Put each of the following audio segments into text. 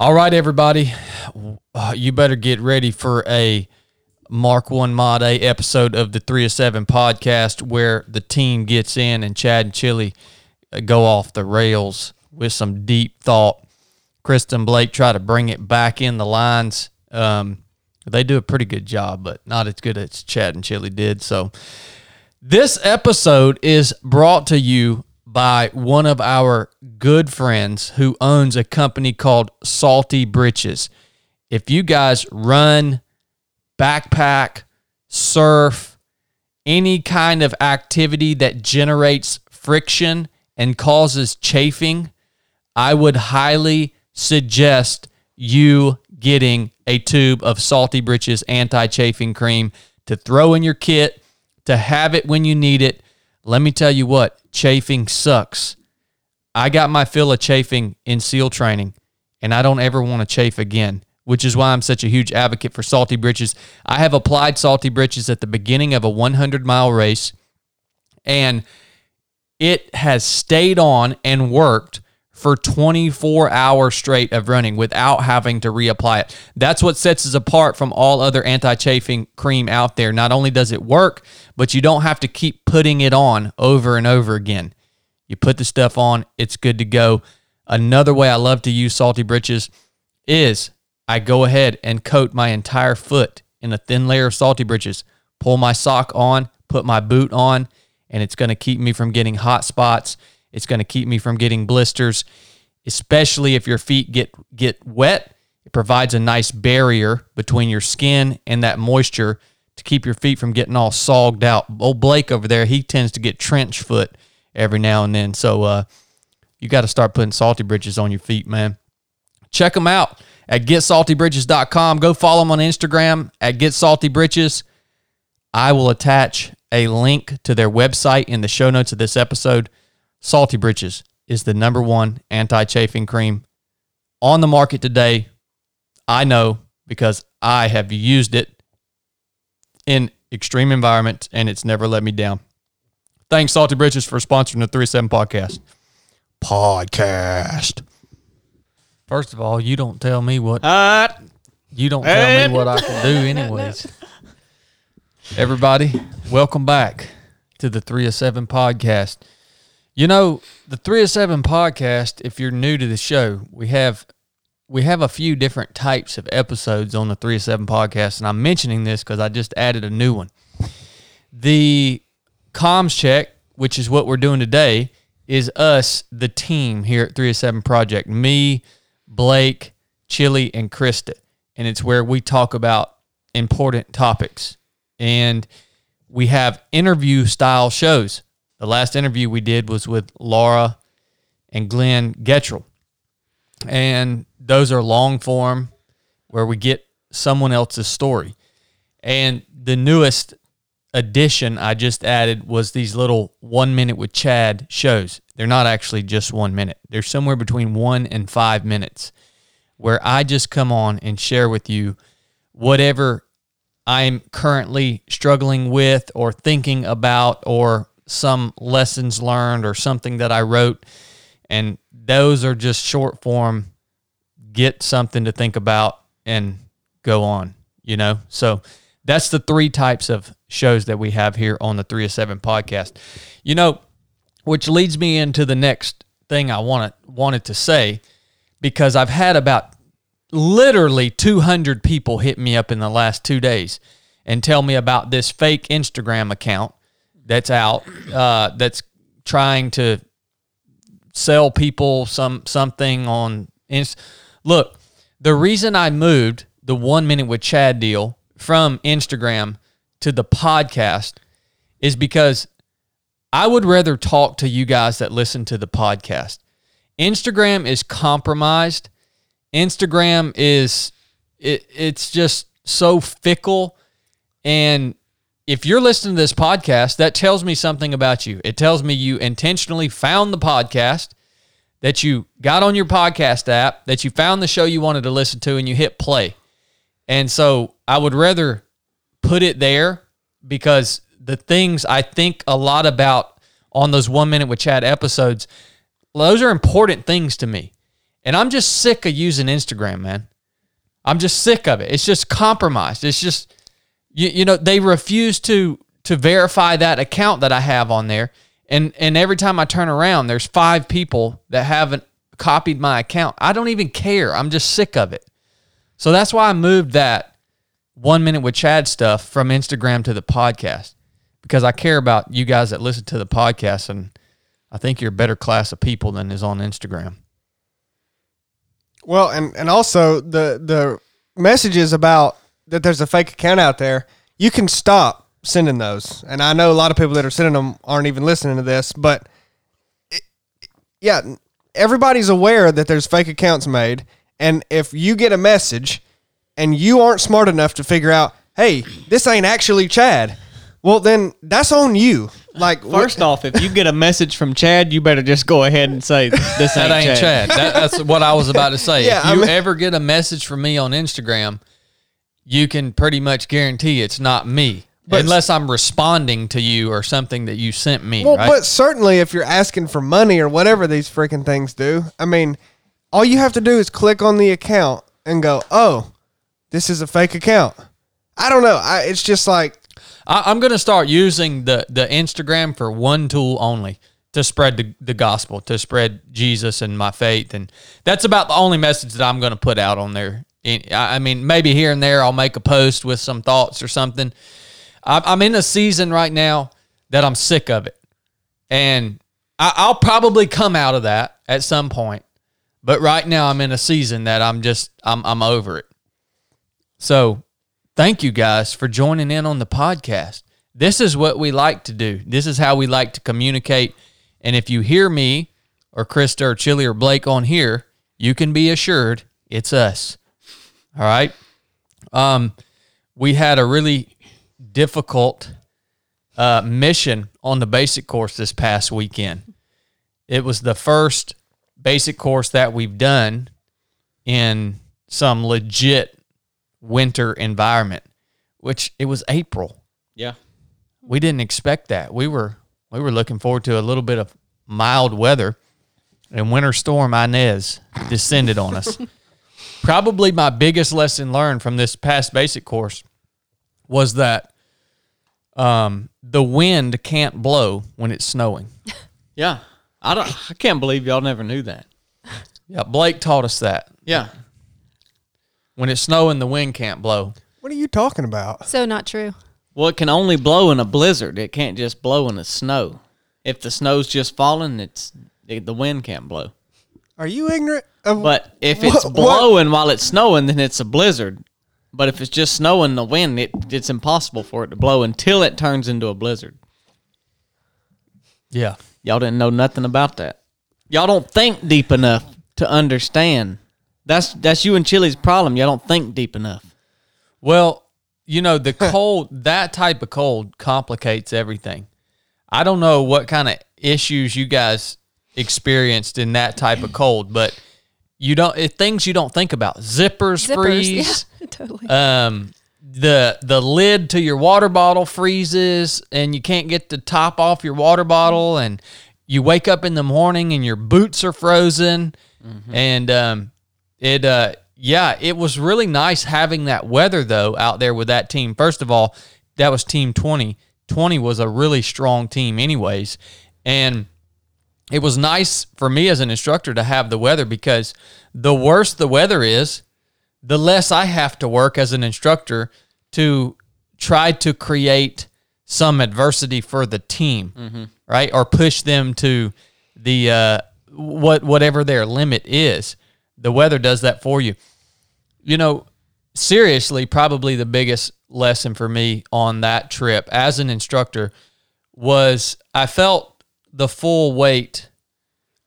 All right, everybody, uh, you better get ready for a Mark One Mod A episode of the Three of Seven podcast, where the team gets in and Chad and Chili uh, go off the rails with some deep thought. Kristen Blake try to bring it back in the lines. Um, they do a pretty good job, but not as good as Chad and Chili did. So, this episode is brought to you by one of our good friends who owns a company called Salty Britches. If you guys run, backpack, surf, any kind of activity that generates friction and causes chafing, I would highly suggest you getting a tube of Salty Britches anti chafing cream to throw in your kit, to have it when you need it. Let me tell you what, chafing sucks. I got my fill of chafing in SEAL training, and I don't ever want to chafe again, which is why I'm such a huge advocate for Salty Britches. I have applied Salty Britches at the beginning of a 100 mile race, and it has stayed on and worked for 24 hours straight of running without having to reapply it. That's what sets us apart from all other anti chafing cream out there. Not only does it work, but you don't have to keep putting it on over and over again. You put the stuff on, it's good to go. Another way I love to use salty britches is I go ahead and coat my entire foot in a thin layer of salty britches, pull my sock on, put my boot on, and it's going to keep me from getting hot spots it's going to keep me from getting blisters, especially if your feet get get wet. It provides a nice barrier between your skin and that moisture to keep your feet from getting all sogged out. Old Blake over there, he tends to get trench foot every now and then. So uh, you got to start putting salty britches on your feet, man. Check them out at getsaltybritches.com. Go follow them on Instagram at getsaltybritches. I will attach a link to their website in the show notes of this episode. Salty Britches is the number one anti chafing cream on the market today. I know because I have used it in extreme environments and it's never let me down. Thanks, Salty Britches, for sponsoring the 37 podcast. Podcast. First of all, you don't tell me what. Uh, You don't tell me what I can do, anyways. Everybody, welcome back to the 3 of 7 podcast. You know, the 3 of 7 podcast, if you're new to the show, we have we have a few different types of episodes on the 3 of 7 podcast, and I'm mentioning this because I just added a new one. The comms check, which is what we're doing today, is us, the team here at 3 of 7 Project. Me, Blake, Chili, and Krista. And it's where we talk about important topics. And we have interview style shows. The last interview we did was with Laura and Glenn Gettrell. And those are long form where we get someone else's story. And the newest addition I just added was these little one minute with Chad shows. They're not actually just one minute, they're somewhere between one and five minutes where I just come on and share with you whatever I'm currently struggling with or thinking about or some lessons learned or something that I wrote. And those are just short form, get something to think about and go on, you know? So that's the three types of shows that we have here on the 3 of 7 podcast. You know, which leads me into the next thing I wanted wanted to say because I've had about literally 200 people hit me up in the last 2 days and tell me about this fake Instagram account that's out uh, that's trying to sell people some something on Inst- look the reason i moved the one minute with chad deal from instagram to the podcast is because i would rather talk to you guys that listen to the podcast. Instagram is compromised. Instagram is it, it's just so fickle and if you're listening to this podcast, that tells me something about you. It tells me you intentionally found the podcast, that you got on your podcast app, that you found the show you wanted to listen to, and you hit play. And so I would rather put it there because the things I think a lot about on those one minute with Chad episodes, those are important things to me. And I'm just sick of using Instagram, man. I'm just sick of it. It's just compromised. It's just you, you know, they refuse to to verify that account that I have on there. And and every time I turn around, there's five people that haven't copied my account. I don't even care. I'm just sick of it. So that's why I moved that one minute with Chad stuff from Instagram to the podcast because I care about you guys that listen to the podcast and I think you're a better class of people than is on Instagram. Well, and and also the the messages about that there's a fake account out there. You can stop sending those, and I know a lot of people that are sending them aren't even listening to this, but it, yeah, everybody's aware that there's fake accounts made, and if you get a message and you aren't smart enough to figure out, hey, this ain't actually Chad, well then that's on you. Like First off, if you get a message from Chad, you better just go ahead and say this ain't, That ain't Chad. That, that's what I was about to say. Yeah, if I you mean- ever get a message from me on Instagram, you can pretty much guarantee it's not me. But- unless I'm responding to you or something that you sent me, Well, right? but certainly if you're asking for money or whatever these freaking things do, I mean, all you have to do is click on the account and go, "Oh, this is a fake account." I don't know. I, it's just like, I, I'm going to start using the the Instagram for one tool only to spread the, the gospel, to spread Jesus and my faith, and that's about the only message that I'm going to put out on there. I mean, maybe here and there I'll make a post with some thoughts or something. I'm in a season right now that I'm sick of it, and I'll probably come out of that at some point. But right now I'm in a season that I'm just I'm I'm over it. So thank you guys for joining in on the podcast. This is what we like to do. This is how we like to communicate. And if you hear me or Krista or Chili or Blake on here, you can be assured it's us. All right. Um, we had a really difficult uh, mission on the basic course this past weekend. It was the first basic course that we've done in some legit winter environment, which it was April. Yeah. We didn't expect that. We were we were looking forward to a little bit of mild weather, and Winter Storm Inez descended on us. Probably my biggest lesson learned from this past basic course was that um, the wind can't blow when it's snowing. Yeah. I don't I can't believe y'all never knew that. Yeah, Blake taught us that. Yeah. When it's snowing, the wind can't blow. what are you talking about? So not true. Well, it can only blow in a blizzard. It can't just blow in the snow. If the snow's just falling, it's the the wind can't blow. Are you ignorant? Of, But if it's What- what? blowing while it's snowing, then it's a blizzard. But if it's just snowing the wind, it, it's impossible for it to blow until it turns into a blizzard. Yeah. Y'all didn't know nothing about that. Y'all don't think deep enough to understand. That's that's you and Chili's problem. Y'all don't think deep enough. Well, you know, the cold, that type of cold complicates everything. I don't know what kind of issues you guys experienced in that type of cold, but you don't, it, things you don't think about. Zippers, Zippers. freeze. Yeah, totally. Um, the the lid to your water bottle freezes and you can't get the top off your water bottle and you wake up in the morning and your boots are frozen and um it uh yeah it was really nice having that weather though out there with that team first of all that was team 20 20 was a really strong team anyways and it was nice for me as an instructor to have the weather because the worse the weather is the less I have to work as an instructor to try to create some adversity for the team, right? Or push them to the uh, what whatever their limit is. The weather does that for you. You know, seriously, probably the biggest lesson for me on that trip as an instructor was I felt the full weight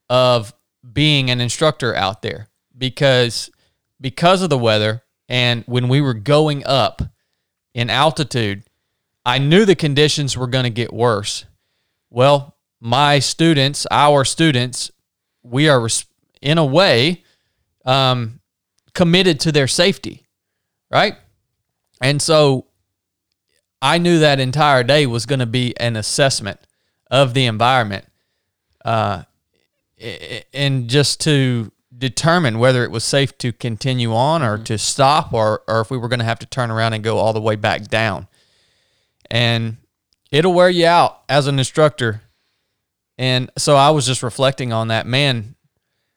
of being an instructor out there because because of the weather and when we were going up in altitude I knew the conditions were going to get worse. Well, my students, our students, we are in a way um, committed to their safety, right? And so I knew that entire day was going to be an assessment of the environment, uh, and just to determine whether it was safe to continue on or to stop or, or if we were going to have to turn around and go all the way back down. And it'll wear you out as an instructor. And so I was just reflecting on that. Man,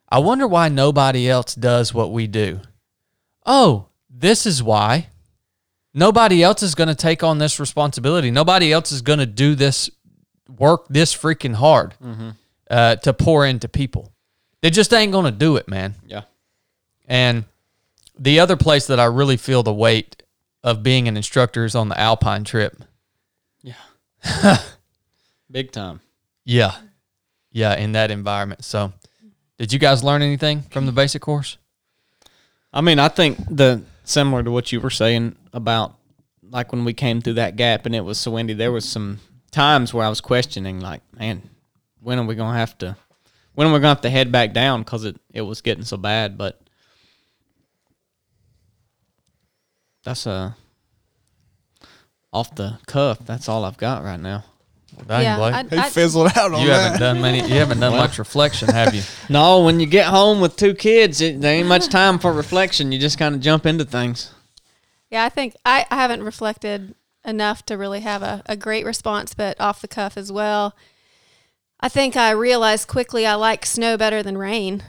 I wonder why nobody else does what we do. Oh, this is why. Nobody else is going to take on this responsibility. Nobody else is going to do this work this freaking hard uh, to pour into people. They just ain't going to do it, man. Yeah. And the other place that I really feel the weight of being an instructor is on the Alpine trip. Yeah. Big time. Yeah. Yeah, in that environment. So, did you guys learn anything from the basic course? I mean, I think the similar to what you were saying about like when we came through that gap and it was so windy, there was some times where I was questioning, like, man, when are we gonna have to, when are we gonna have to head back down because it it was getting so bad. But that's a off the cuff. That's all I've got right now. Dang, yeah, Blake. I, He I, fizzled out on you that. haven't done many. You haven't done much reflection, have you? No, when you get home with two kids, it, there ain't much time for reflection. You just kind of jump into things. yeah, I think I, I haven't reflected enough to really have a, a great response, but off the cuff as well. I think I realized quickly I like snow better than rain.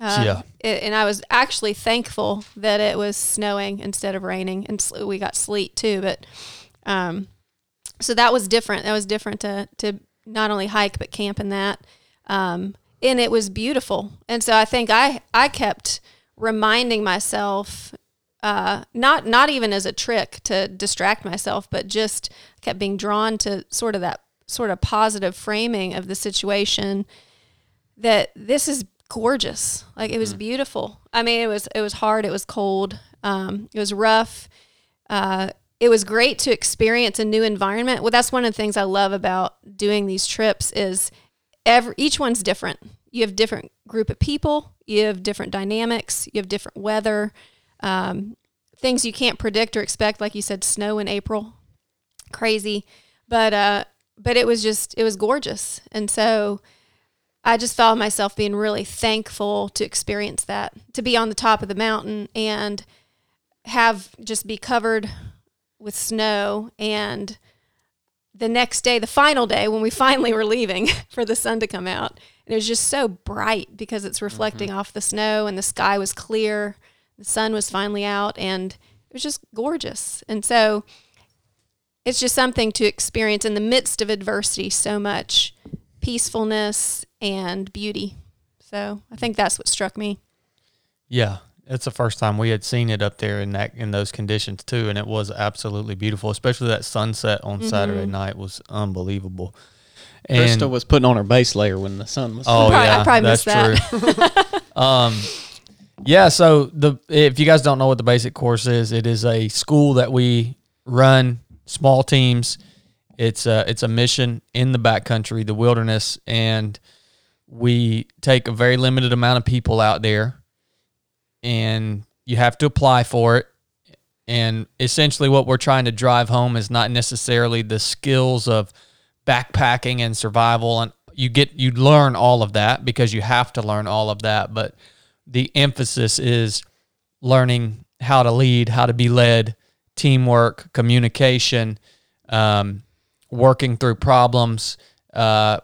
Uh, Yeah. it- and I was actually thankful that it was snowing instead of raining, and sl- we got sleet too. But um, so that was different. That was different to to not only hike but camp in that. Um, and it was beautiful. And so I think I I kept reminding myself, uh, not not even as a trick to distract myself, but just kept being drawn to sort of that sort of positive framing of the situation. That this is gorgeous. Like it was beautiful. I mean, it was it was hard. It was cold. Um, it was rough. Uh, it was great to experience a new environment. Well, that's one of the things I love about doing these trips is every each one's different. You have different group of people. You have different dynamics. You have different weather. Um, things you can't predict or expect, like you said, snow in April, crazy. But uh, but it was just it was gorgeous, and so I just found myself being really thankful to experience that, to be on the top of the mountain and have just be covered with snow. And the next day, the final day when we finally were leaving for the sun to come out, and it was just so bright because it's reflecting off the snow and the sky was clear, the sun was finally out, and it was just gorgeous. And so it's just something to experience in the midst of adversity so much peacefulness and beauty. So I think that's what struck me. Yeah, it's the first time we had seen it up there in that in those conditions too, and it was absolutely beautiful. Especially that sunset on Saturday night was unbelievable. And Krista was putting on her base layer when the sun was. Oh Probably- I yeah, probably that's missed true. um, yeah. So the if you guys don't know what the basic course is, it is a school that we run small teams. It's a it's a mission in the backcountry, the wilderness, and we take a very limited amount of people out there, and you have to apply for it. And essentially, what we're trying to drive home is not necessarily the skills of backpacking and survival and you get you learn all of that because you have to learn all of that but the emphasis is learning how to lead how to be led teamwork communication um, working through problems uh,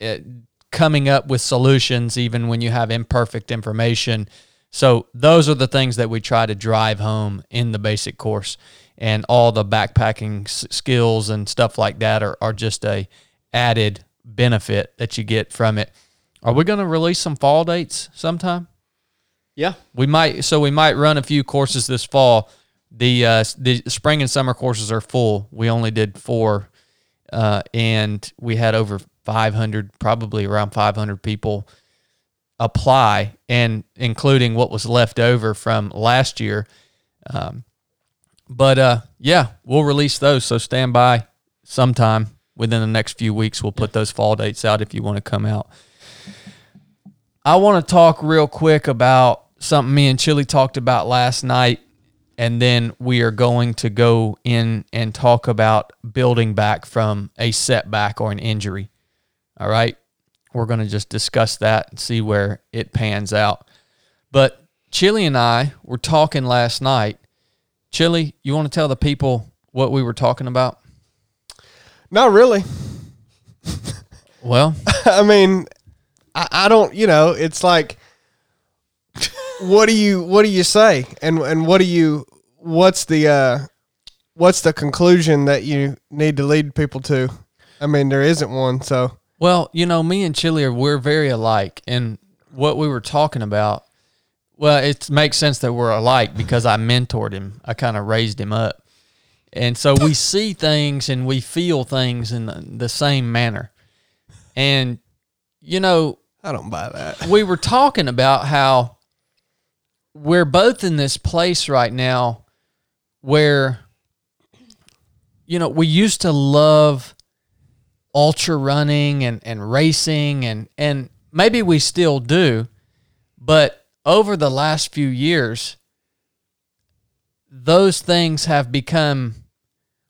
it- coming up with solutions even when you have imperfect information so those are the things that we try to drive home in the basic course and all the backpacking s- skills and stuff like that are, are just a added benefit that you get from it. Are we going to release some fall dates sometime? Yeah. We might. So we might run a few courses this fall. The uh, the spring and summer courses are full. We only did four, uh, and we had over 500, probably around 500 people apply, and including what was left over from last year. Um, but uh, yeah, we'll release those. So stand by sometime within the next few weeks. We'll put those fall dates out if you want to come out. I want to talk real quick about something me and Chili talked about last night, and then we are going to go in and talk about building back from a setback or an injury. All right. We're going to just discuss that and see where it pans out. But Chili and I were talking last night. Chili, you want to tell the people what we were talking about? Not really. Well, I mean, I, I don't. You know, it's like, what do you what do you say, and and what do you what's the uh, what's the conclusion that you need to lead people to? I mean, there isn't one. So Well, you know, me and Chili are we're very alike, and what we were talking about. Well, it makes sense that we're alike because I mentored him. I kind of raised him up, and so we see things and we feel things in the, the same manner. And you know, I don't buy that. we were talking about how we're both in this place right now where you know we used to love ultra running and, and racing and and maybe we still do but over the last few years those things have become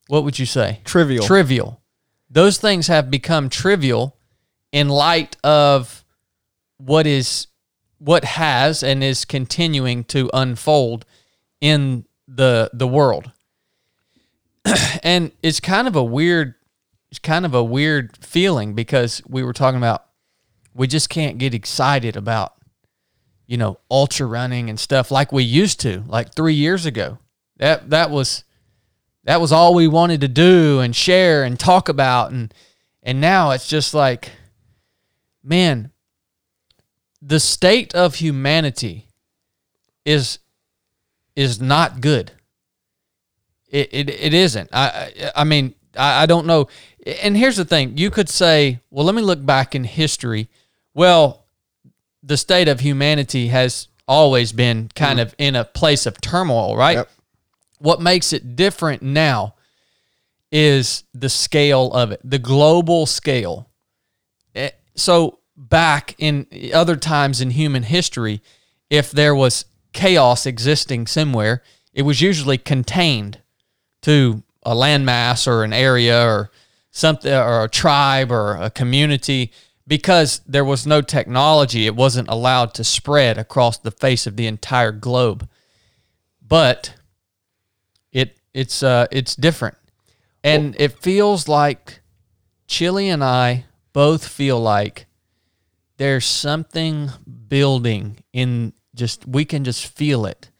what would you say Trivial. trivial those things have become trivial in light of what is what has and is continuing to unfold in the the world. And it's kind of a weird it's kind of a weird feeling because we were talking about we just can't get excited about you know ultra running and stuff like we used to like 3 years ago. That that was that was all we wanted to do and share and talk about. And and now it's just like man the state of humanity is is not good. It it, it isn't. I I- mean I, I don't know. And here's the thing. You could say well let me look back in history. Well the state of humanity has always been kind of in a place of turmoil right? Yep. what makes it different now is the scale of it, the global scale. Eh, So back in other times in human history, if there was chaos existing somewhere, it was usually contained to a landmass or an area or something or a tribe or a community. Because there was no technology it wasn't allowed to spread across the face of the entire globe. But it it's uh it's different. And it feels like chili and i both feel like there's something building in just we can just feel it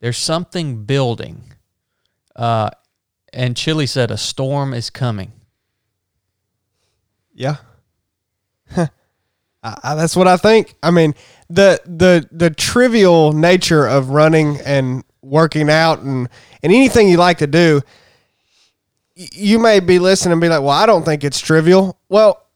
there's something building uh and chili said a storm is coming Yeah. I, that's what I think. I mean, the the the trivial nature of running and working out and and anything you like to do, you may be listening and be like, "Well, I don't think it's trivial." Well,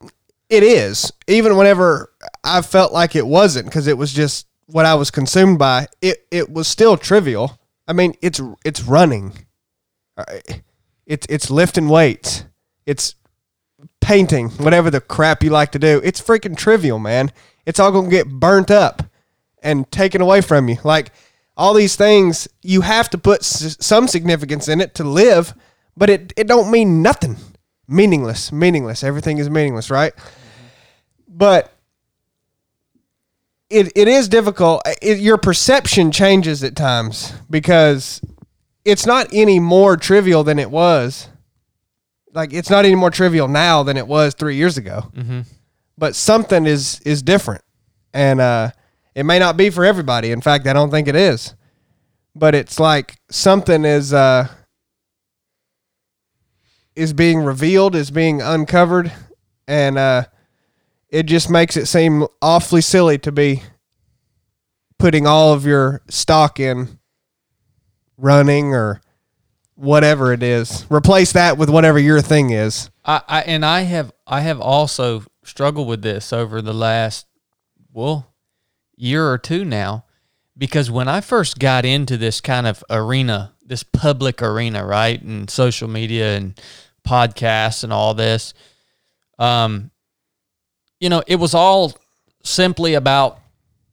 it is. Even whenever I felt like it wasn't because it was just what I was consumed by, it it was still trivial. I mean, it's it's running. Uh, It's it's lifting weights. It's painting, whatever the crap you like to do. It's freaking trivial, man. It's all to get burnt up and taken away from you. Like all these things, you have to put s- some significance in it to live, but it, it don't mean nothing. Meaningless, meaningless. Everything is meaningless, right? But it, it is difficult. It, your perception changes at times because it's not any more trivial than it was like it's not any more trivial now than it was three years ago. Mm-hmm. But something is is different, and uh, it may not be for everybody. In fact, I don't think it is. But it's like something is uh, is being revealed, is being uncovered, and uh, it just makes it seem awfully silly to be putting all of your stock in running or whatever it is. Replace that with whatever your thing is. I, I and I have I have also struggled with this over the last well year or two now because when I first got into this kind of arena, this public arena, right, and social media and podcasts and all this, um, you know, it was all simply about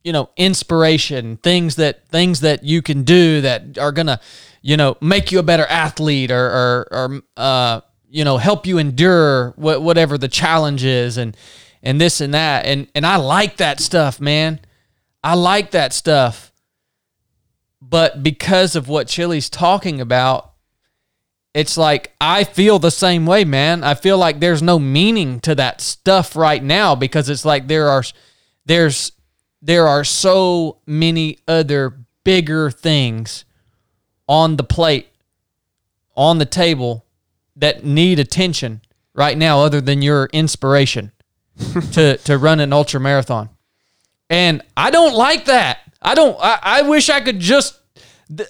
you know inspiration things that things that you can do that are gonna you know make you a better athlete or or, or uh you know help you endure wh- whatever the challenge is and and this and that and and I like that stuff man I like that stuff. But because of what Chili's talking about, it's like I feel the same way, man. I feel like there's no meaning to that stuff right now because it's like there are there's there are so many other bigger things on the plate on the table that need attention right now other than your inspiration to to run an ultra marathon. And I don't like that. I don't I, I wish I could just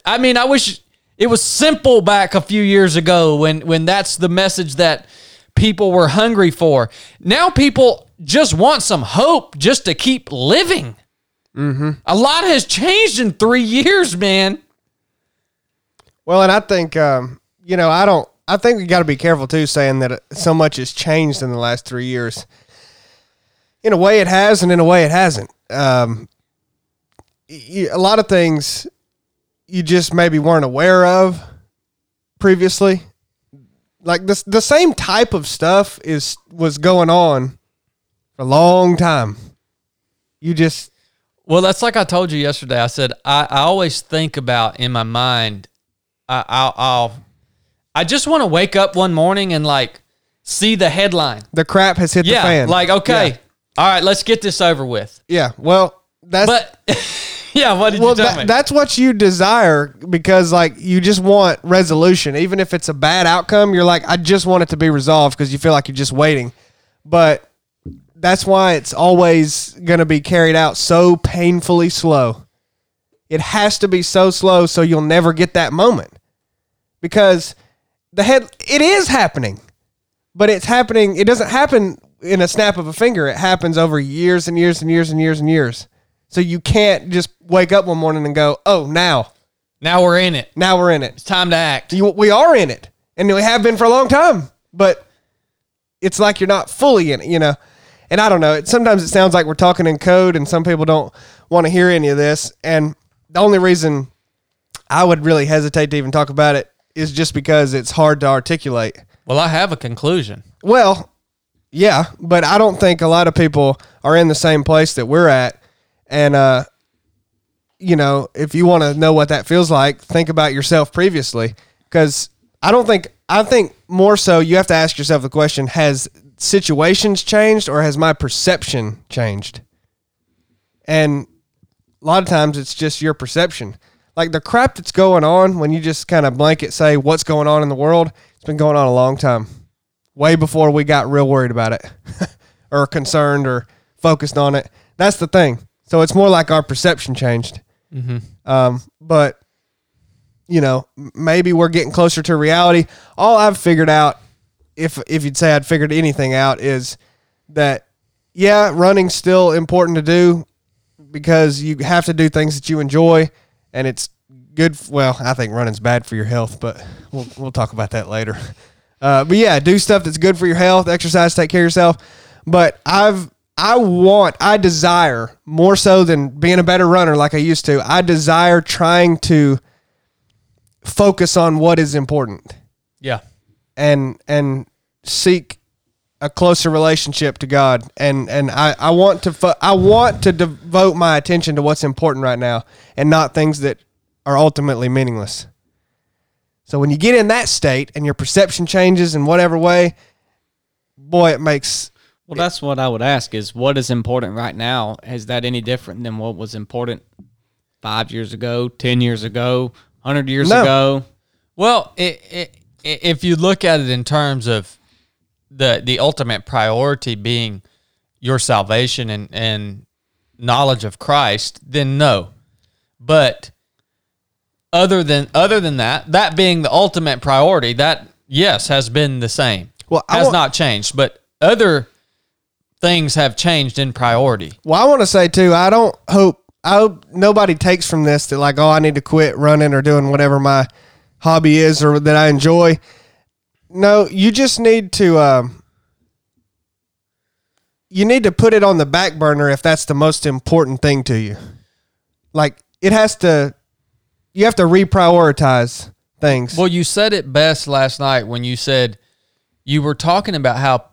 I mean I wish it was simple back a few years ago when when that's the message that people were hungry for. Now people just want some hope just to keep living. Mm-hmm. A lot has changed in three years, man. Well, and I think um, you know, I don't. I think we got to be careful too, saying that so much has changed in the last three years. In a way, it has, and in a way, it hasn't. Um, a lot of things you just maybe weren't aware of previously. Like this, the same type of stuff is was going on for a long time. You just Well, that's like I told you yesterday. I said I, I always think about in my mind. I, I'll, I'll I just want to wake up one morning and like see the headline. the crap has hit Yeah, the fan. like okay, Yeah. all right, let's get this over with. yeah. Well, that's But yeah, what did well, you tell that, me? that's what you desire because like you just want resolution, even if it's a bad outcome. You're like, I just want it to be resolved because you feel like you're just waiting. But that's why it's always going to be carried out so painfully slow. It has to be so slow so you'll never get that moment because the head it is happening, but it's happening. It doesn't happen in a snap of a finger. It happens over years and years and years and years and years. So you can't just wake up one morning and go, "Oh, now, now we're in it. now we're in it." It's time to act. You, we are in it, and we have been for a long time. But it's like you're not fully in it, you know. And I don't know. It, sometimes it sounds like we're talking in code, and some people don't want to hear any of this. And the only reason I would really hesitate to even talk about it is just because it's hard to articulate. Well, I have a conclusion. Well, yeah, but I don't think a lot of people are in the same place that we're at. And uh you know, if you want to know what that feels like, think about yourself previously cuz I don't think I think more so you have to ask yourself the question has situations changed or has my perception changed? And a lot of times it's just your perception. Like the crap that's going on when you just kind of blanket say what's going on in the world, it's been going on a long time way before we got real worried about it or concerned or focused on it. That's the thing. So it's more like our perception changed. Um, but you know, maybe we're getting closer to reality. All I've figured out, if if you'd say I'd figured anything out, is that yeah, running's still important to do because you have to do things that you enjoy, and it's good. f- Well, I think running's bad for your health, but we'll we'll talk about that later. Uh, but yeah, do stuff that's good for your health, exercise, take care of yourself. But I've I want, I desire more so than being a better runner like I used to. I desire trying to focus on what is important Yeah. and and seek a closer relationship to God and and I, I want to fo- I want to devote my attention to what's important right now and not things that are ultimately meaningless. So when you get in that state and your perception changes in whatever way, boy, it makes Well, that's what I would ask: is what is important right now? Is that any different than what was important five years ago, ten years ago, hundred years No. ago? Well, it, it, if you look at it in terms of the the ultimate priority being your salvation and and knowledge of Christ, then no. But other than other than that, that being the ultimate priority, that yes has been the same. Well, I has want- not changed, but other things have changed in priority. Well, I want to say too, I don't hope I hope nobody takes from this that like, oh, I need to quit running or doing whatever my hobby is or that I enjoy. No, you just need to um you need to put it on the back burner if that's the most important thing to you. Like it has to you have to reprioritize things. Well, you said it best last night when you said you were talking about how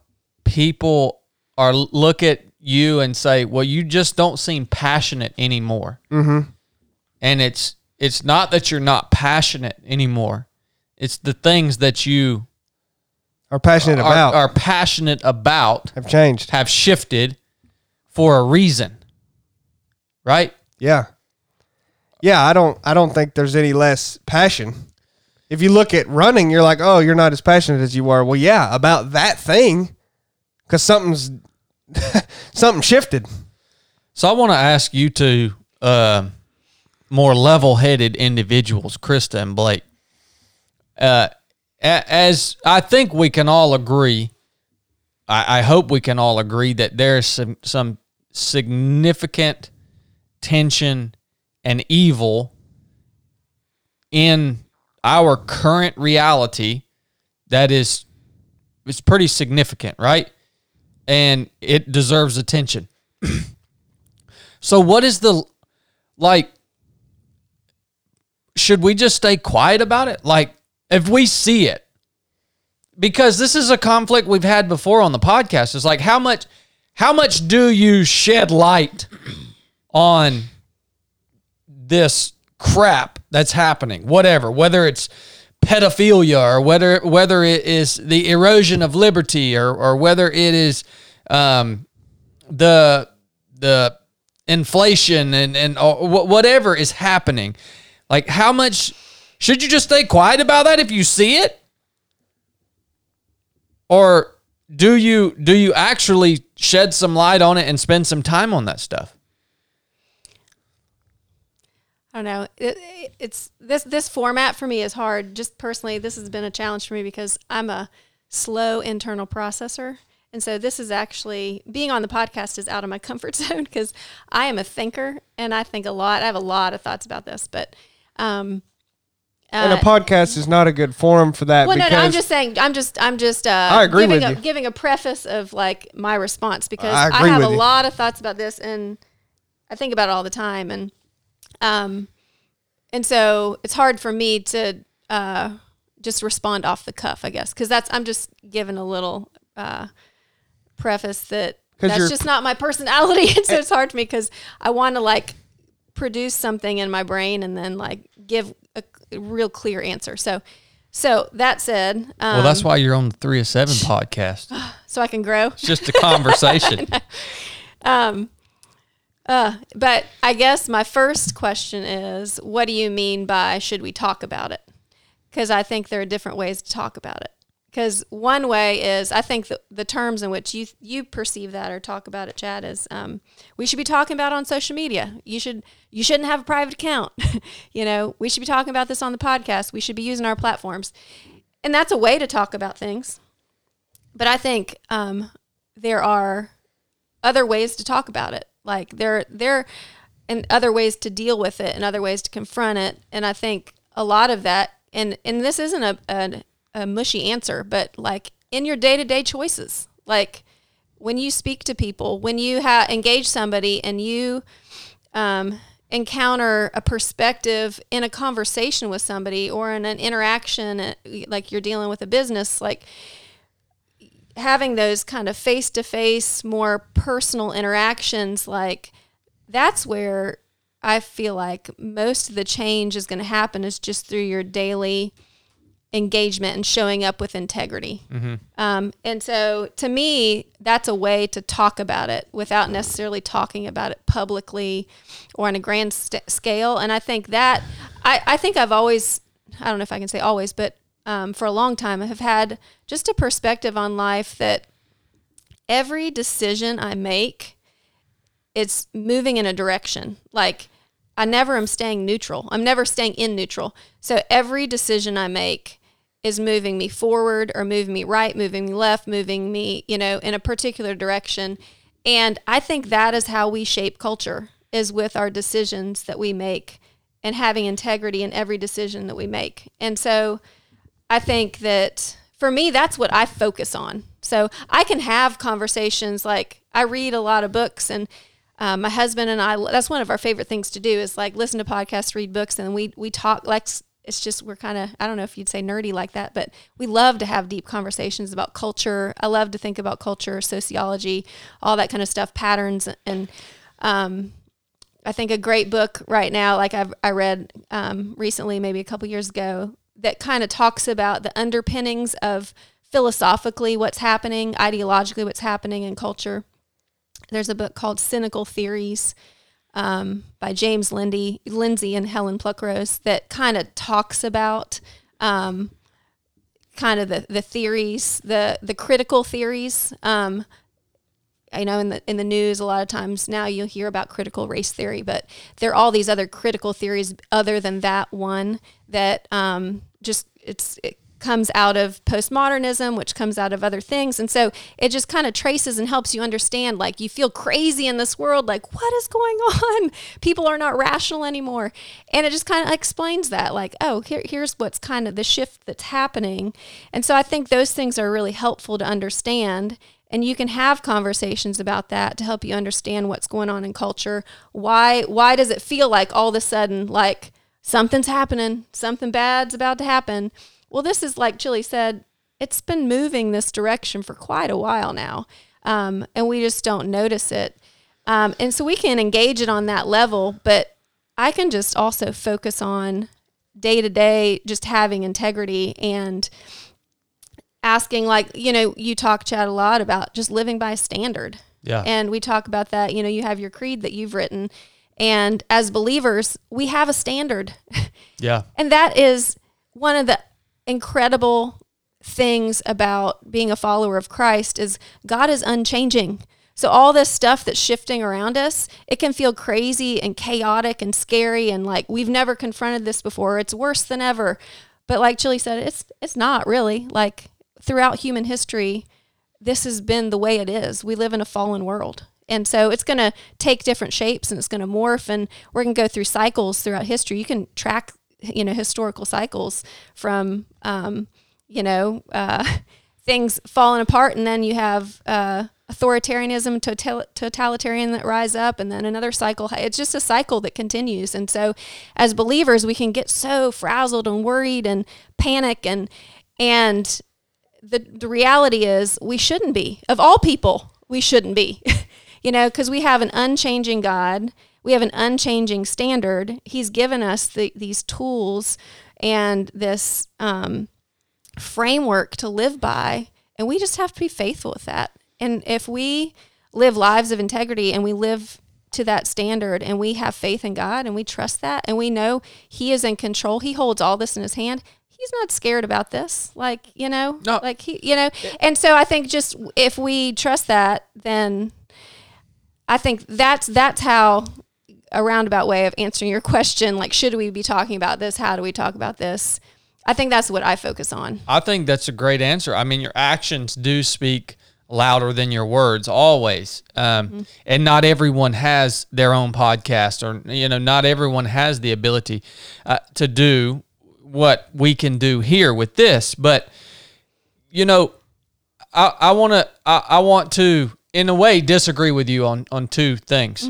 people are look at you and say, "Well, you just don't seem passionate anymore." Mm-hmm. And it's it's not that you're not passionate anymore; it's the things that you Are passionate are, about are passionate about have changed. have shifted for a reason, right? Yeah. Yeah, I don't I don't think there's any less passion. If you look at running, you're like, "Oh, you're not as passionate as you were." Well, yeah, about that thing cuz something's something shifted. So I want to ask you two uh, more level-headed individuals, Krista and Blake. Uh, as I think we can all agree, I, I hope we can all agree that there's some some significant tension and evil in our current reality that is is pretty significant, right? And it deserves attention. So what is the like should we just stay quiet about it? Like if we see it because this is a conflict we've had before on the podcast. It's like how much how much do you shed light on this crap that's happening? Whatever, whether it's pedophilia or whether whether it is the erosion of liberty or or whether it is um the the inflation and and or whatever is happening. Like how much should you just stay quiet about that if you see it? Or do you do you actually shed some light on it and spend some time on that stuff I don't know. It, it- it's this this format for me is hard. Just personally, this has been a challenge for me because I'm a slow internal processor, and so this is actually being on the podcast is out of my comfort zone because I am a thinker and I think a lot. I have a lot of thoughts about this, but um, and uh, a podcast is not a good forum for that well, no, because no, I'm just saying. I'm just, I'm just. Uh, I agree giving with a, you. Giving a preface of like my response because I I, have a you. lot of thoughts about this, and I think about it all the time, and um, and so it's hard for me to uh just respond off the cuff, I guess, because that's I'm just giving a little uh preface that that's just not my personality, and so it's hard for me because I want to like produce something in my brain and then like give a, a real clear answer. So, so that said, um, well that's why you're on the 3 of 7 podcast so I can grow. it's just a conversation But I guess my first question is, what do you mean by should we talk about it? Because I think there are different ways to talk about it. Because one way is, I think the, the terms in which you you perceive that or talk about it, Chad, is um, we should be talking about it on social media. You should you shouldn't have a private account. you know, we should be talking about this on the podcast. We should be using our platforms, and that's a way to talk about things. But I think um, there are other ways to talk about it. Like there there and other ways to deal with it and other ways to confront it. And I think a lot of that and and this isn't a a, a mushy answer, but like in your day to day choices, like when you speak to people, when you ha- engage somebody and you um, encounter a perspective in a conversation with somebody or in an interaction, uh, like you're dealing with a business, like having those kind of face to face, more personal interactions, like that's where I feel like most of the change is going to happen is just through your daily engagement and showing up with integrity. Um, and so to me, that's a way to talk about it without necessarily talking about it publicly or on a grand st- scale. And I think that, I, I think I've always, I don't know if I can say always, but um, for a long time, I have had just a perspective on life that every decision I make, it's moving in a direction. Like I never am staying neutral. I'm never staying in neutral. So every decision I make is moving me forward or moving me right, moving me left, moving me, you know, in a particular direction. And I think that is how we shape culture is with our decisions that we make and having integrity in every decision that we make. And so I think that for me, that's what I focus on. So I can have conversations like I read a lot of books and um, my husband and I, that's one of our favorite things to do is like listen to podcasts, read books, and we, we talk like it's just we're kind of I don't know if you'd say nerdy like that, but we love to have deep conversations about culture. I love to think about culture, sociology, all that kind of stuff, patterns, and um, I think a great book right now, like I've I read um, recently, maybe a couple years ago, that kind of talks about the underpinnings of philosophically what's happening, ideologically what's happening in culture. There's a book called Cynical Theories um, by James Lindy, Lindsay and Helen Pluckrose that kind of talks about um, kind of the, the theories, the the critical theories. Um, I know in the in the news a lot of times now you'll hear about critical race theory, but there are all these other critical theories other than that one that um, just it's it comes out of postmodernism, which comes out of other things. And so it just kind of traces and helps you understand like you feel crazy in this world, like what is going on? People are not rational anymore. And it just kind of explains that, like, oh, here, here's what's kind of the shift that's happening. And so I think those things are really helpful to understand. And you can have conversations about that to help you understand what's going on in culture. Why why does it feel like all of a sudden like something's happening, something bad's about to happen? Well, this is like Chili said, it's been moving this direction for quite a while now, um, and we just don't notice it. Um, and so we can engage it on that level, but I can just also focus on day to day, just having integrity and asking, like, you know, you talk, Chad, a lot about just living by a standard. Yeah. And we talk about that. You know, you have your creed that you've written. And as believers, we have a standard. Yeah. And that is one of the incredible things about being a follower of Christ is God is unchanging. So all this stuff that's shifting around us, it can feel crazy and chaotic and scary and like we've never confronted this before. It's worse than ever. But like Chili said, it's it's not really. Like throughout human history, this has been the way it is. We live in a fallen world. And so it's going to take different shapes and it's going to morph and we're going to go through cycles throughout history. You can track you know historical cycles from um, you know uh, things falling apart and then you have uh, authoritarianism total- totalitarian that rise up and then another cycle it's just a cycle that continues and so as believers we can get so frazzled and worried and panic and and the, the reality is we shouldn't be of all people we shouldn't be you know because we have an unchanging god we have an unchanging standard. He's given us the, these tools and this um, framework to live by, and we just have to be faithful with that. And if we live lives of integrity and we live to that standard and we have faith in God and we trust that and we know He is in control, He holds all this in His hand. He's not scared about this. Like, you know, No. like he, you know, and so I think just if we trust that, then I think that's that's how a roundabout way of answering your question like should we be talking about this how do we talk about this i think that's what i focus on I think that's a great answer. I mean, your actions do speak louder than your words always. Um, And not everyone has their own podcast, or you know, not everyone has the ability uh, to do what we can do here with this. But you know, I, I want to I, I want to in a way disagree with you on on two things.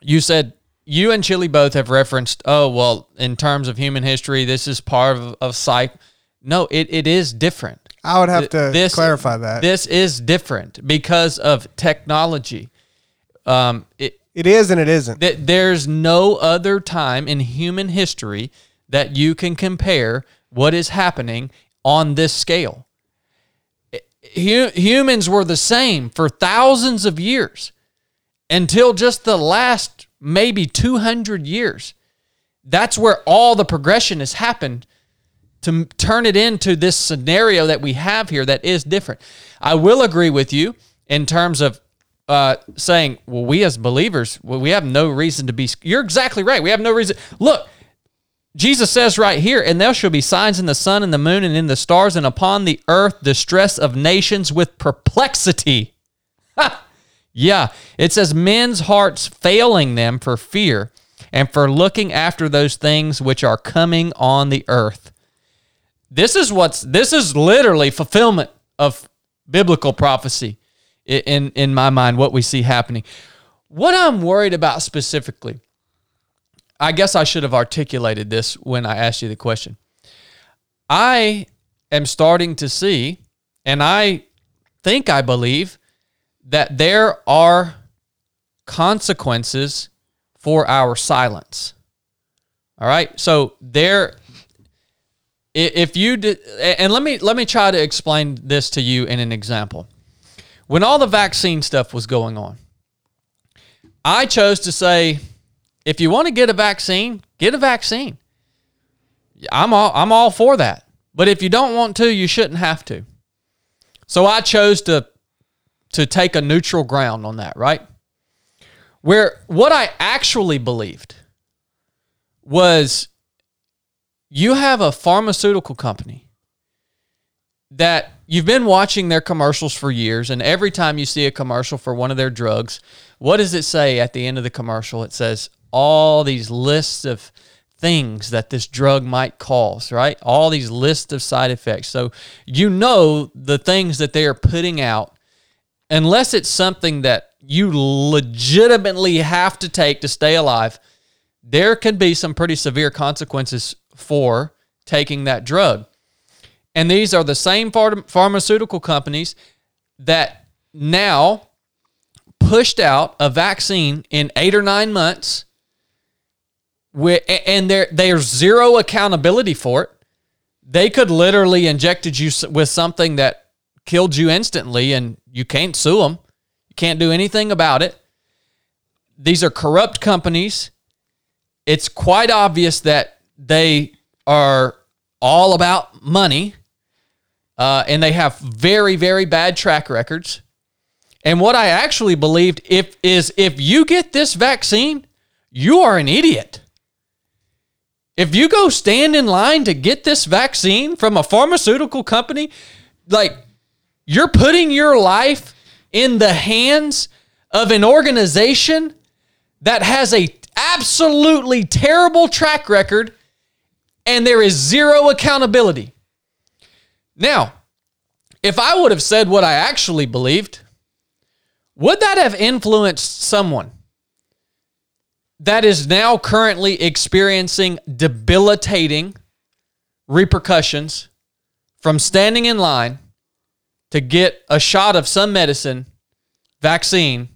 You said you and Chili both have referenced, oh well, in terms of human history, this is part of of psych. No, it, it is different. I would have to This- clarify that. This is different because of technology. Um, it, it is and it isn't. that there's no other time in human history that you can compare what is happening on this scale. Humans were the same for thousands of years until just the last maybe 200 years. That's where all the progression has happened to turn it into this scenario that we have here that is different. I will agree with you in terms of uh, saying, well, we as believers, well, we have no reason to be. You're exactly right. We have no reason. Look, Jesus says right here, and there shall be signs in the sun and the moon and in the stars and upon the earth distress of nations with perplexity. Yeah, it says men's hearts failing them for fear and for looking after those things which are coming on the earth. This is what's this is literally fulfillment of biblical prophecy in in my mind what we see happening. What I'm worried about specifically I guess I should have articulated this when I asked you the question. I am starting to see, and I think I believe that there are consequences for our silence. All right. So there, if you did, and let me let me try to explain this to you in an example. When all the vaccine stuff was going on, I chose to say, if you want to get a vaccine, get a vaccine. I'm all I'm all for that. But if you don't want to, you shouldn't have to. So I chose to to take a neutral ground on that, right? Where what I actually believed was you have a pharmaceutical company that you've been watching their commercials for years, and every time you see a commercial for one of their drugs, what does it say at the end of the commercial? It says all these lists of things that this drug might cause, right? All these lists of side effects. So you know the things that they are putting out, unless it's something that you legitimately have to take to stay alive, there could be some pretty severe consequences for taking that drug. And these are the same phar- pharmaceutical companies that now pushed out a vaccine in eight or nine months, and there there's zero accountability for it. They could literally injected you with something that killed you instantly, and you can't sue them. You can't do anything about it. These are corrupt companies. It's quite obvious that they are all about money uh, and they have very very bad track records and what i actually believed if is if you get this vaccine you are an idiot if you go stand in line to get this vaccine from a pharmaceutical company like you're putting your life in the hands of an organization that has a absolutely terrible track record and there is zero accountability. Now, if I would have said what I actually believed, would that have influenced someone that is now currently experiencing debilitating repercussions from standing in line to get a shot of some medicine, vaccine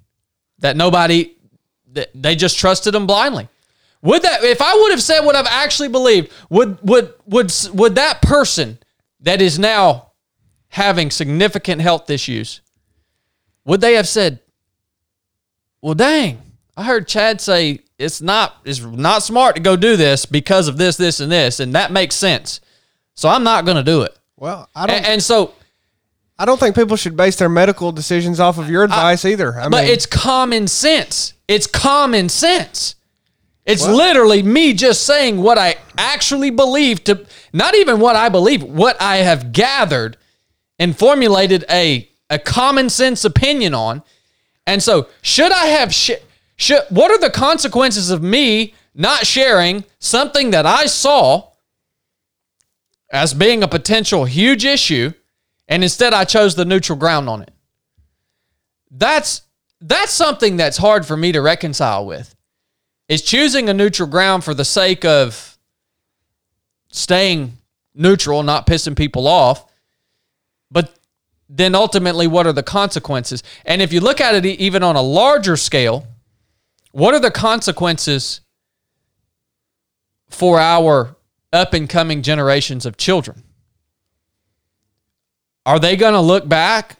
that nobody, they just trusted them blindly? Would that if I would have said what I've actually believed, would would would would that person that is now having significant health issues, would they have said, "Well, dang, I heard Chad say it's not it's not smart to go do this because of this, this, and this, and that makes sense. So I'm not going to do it." Well, I don't. And, and so, I don't think people should base their medical decisions off of your advice either. I but mean, it's common sense. It's common sense. It's literally me just saying what I actually believe to not even what I believe, what I have gathered and formulated a a common sense opinion on. And so, should I have sh- should what are the consequences of me not sharing something that I saw as being a potential huge issue and instead I chose the neutral ground on it? That's that's something that's hard for me to reconcile with is choosing a neutral ground for the sake of staying neutral, not pissing people off. But then ultimately, what are the consequences? And if you look at it even on a larger scale, what are the consequences for our up and coming generations of children? Are they going to look back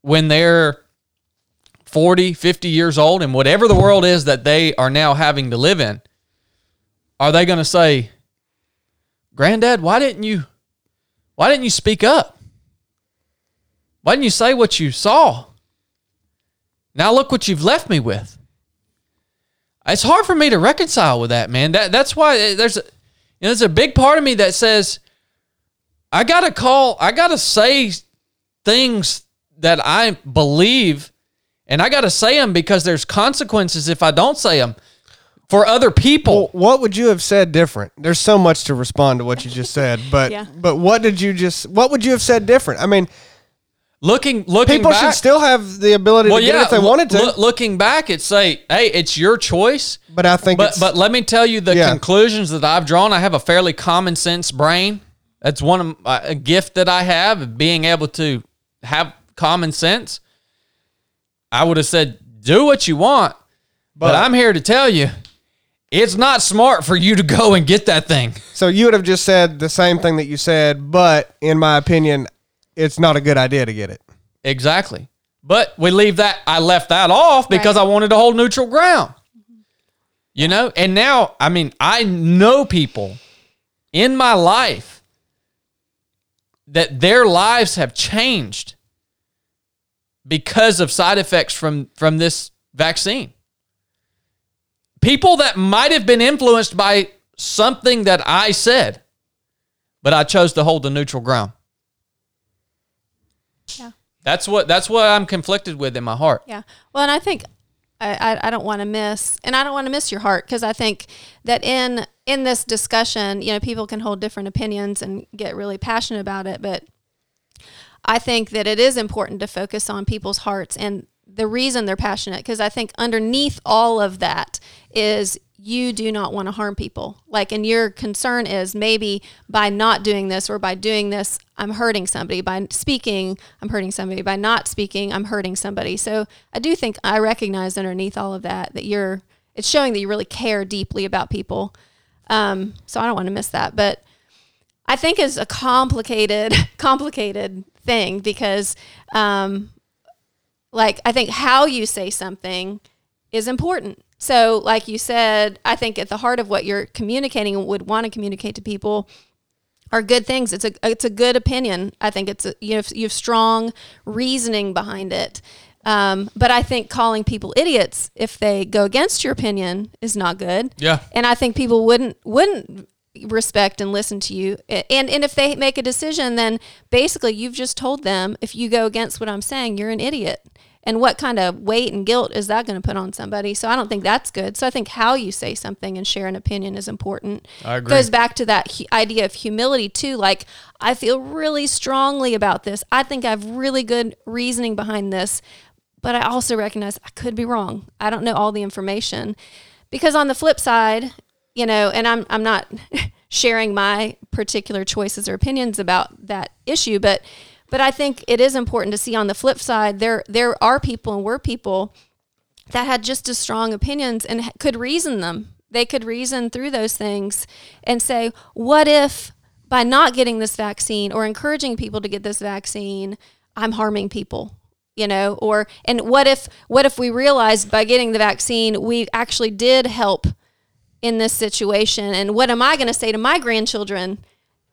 when they're 40, 50 years old and whatever the world is that they are now having to live in, are they going to say, "Granddad, why didn't you why didn't you speak up? Why didn't you say what you saw? Now look what you've left me with." It's hard for me to reconcile with that, man. That that's why eh, there's a you know, there's a big part of me that says I got to call, I got to say things that I believe and I got to say them because there's consequences if I don't say them for other people. Well, what would you have said different? There's so much to respond to what you just said, but Yeah. but what did you just what would you have said different? I mean, looking looking People back, should still have the ability well, to get yeah, it if they wanted to. loo- looking back, it's say, hey, it's your choice. but I think But it's, but let me tell you the Yeah. conclusions that I've drawn. I have a fairly common sense brain. That's one of my, uh, a gift that I have of being able to have common sense. I would have said, do what you want, but, But- I'm here to tell you, it's not smart for you to go and get that thing. so you would have just said the same thing that you said, but in my opinion, it's not a good idea to get it. Exactly. But we leave that. I left that off because Right. I wanted to hold neutral ground. You know, and now, I mean, I know people in my life that their lives have changed because of side effects from from this vaccine. People that might have been influenced by something that I said, but I chose to hold the neutral ground. Yeah. That's what that's what I'm conflicted with in my heart. Yeah. Well, and I think I, I, I don't want to miss, and I don't want to miss your heart because I think that in in this discussion, you know, people can hold different opinions and get really passionate about it, but I think that it is important to focus on people's hearts and the reason they're passionate because I think underneath all of that is you do not want to harm people. Like, and your concern is maybe by not doing this or by doing this, I'm hurting somebody. By speaking, I'm hurting somebody. By not speaking, I'm hurting somebody. So I do think I recognize underneath all of that that you're, it's showing that you really care deeply about people. Um, so I don't want to miss that. But I think is a complicated, complicated thing because, um, like, I think how you say something is important. So, like you said, I think at the heart of what you're communicating and would want to communicate to people are good things. It's a it's a good opinion. I think it's a, you have you have strong reasoning behind it. Um, but I think calling people idiots if they go against your opinion is not good. Yeah. And I think people wouldn't wouldn't respect and listen to you. And and if they make a decision, then basically you've just told them if you go against what I'm saying, you're an idiot. And what kind of weight and guilt is that going to put on somebody? So I don't think that's good. So I think how you say something and share an opinion is important. I agree. Goes back to that hu- idea of humility too. Like I feel really strongly about this. I think I have really good reasoning behind this, but I also recognize I could be wrong. I don't know all the information. Because on the flip side, you know, and I'm I'm not sharing my particular choices or opinions about that issue, but but I think it is important to see on the flip side there there are people and were people that had just as strong opinions and could reason them. They could reason through those things and say, what if by not getting this vaccine or encouraging people to get this vaccine, I'm harming people? You know, or and what if what if we realized by getting the vaccine we actually did help in this situation and what am I going to say to my grandchildren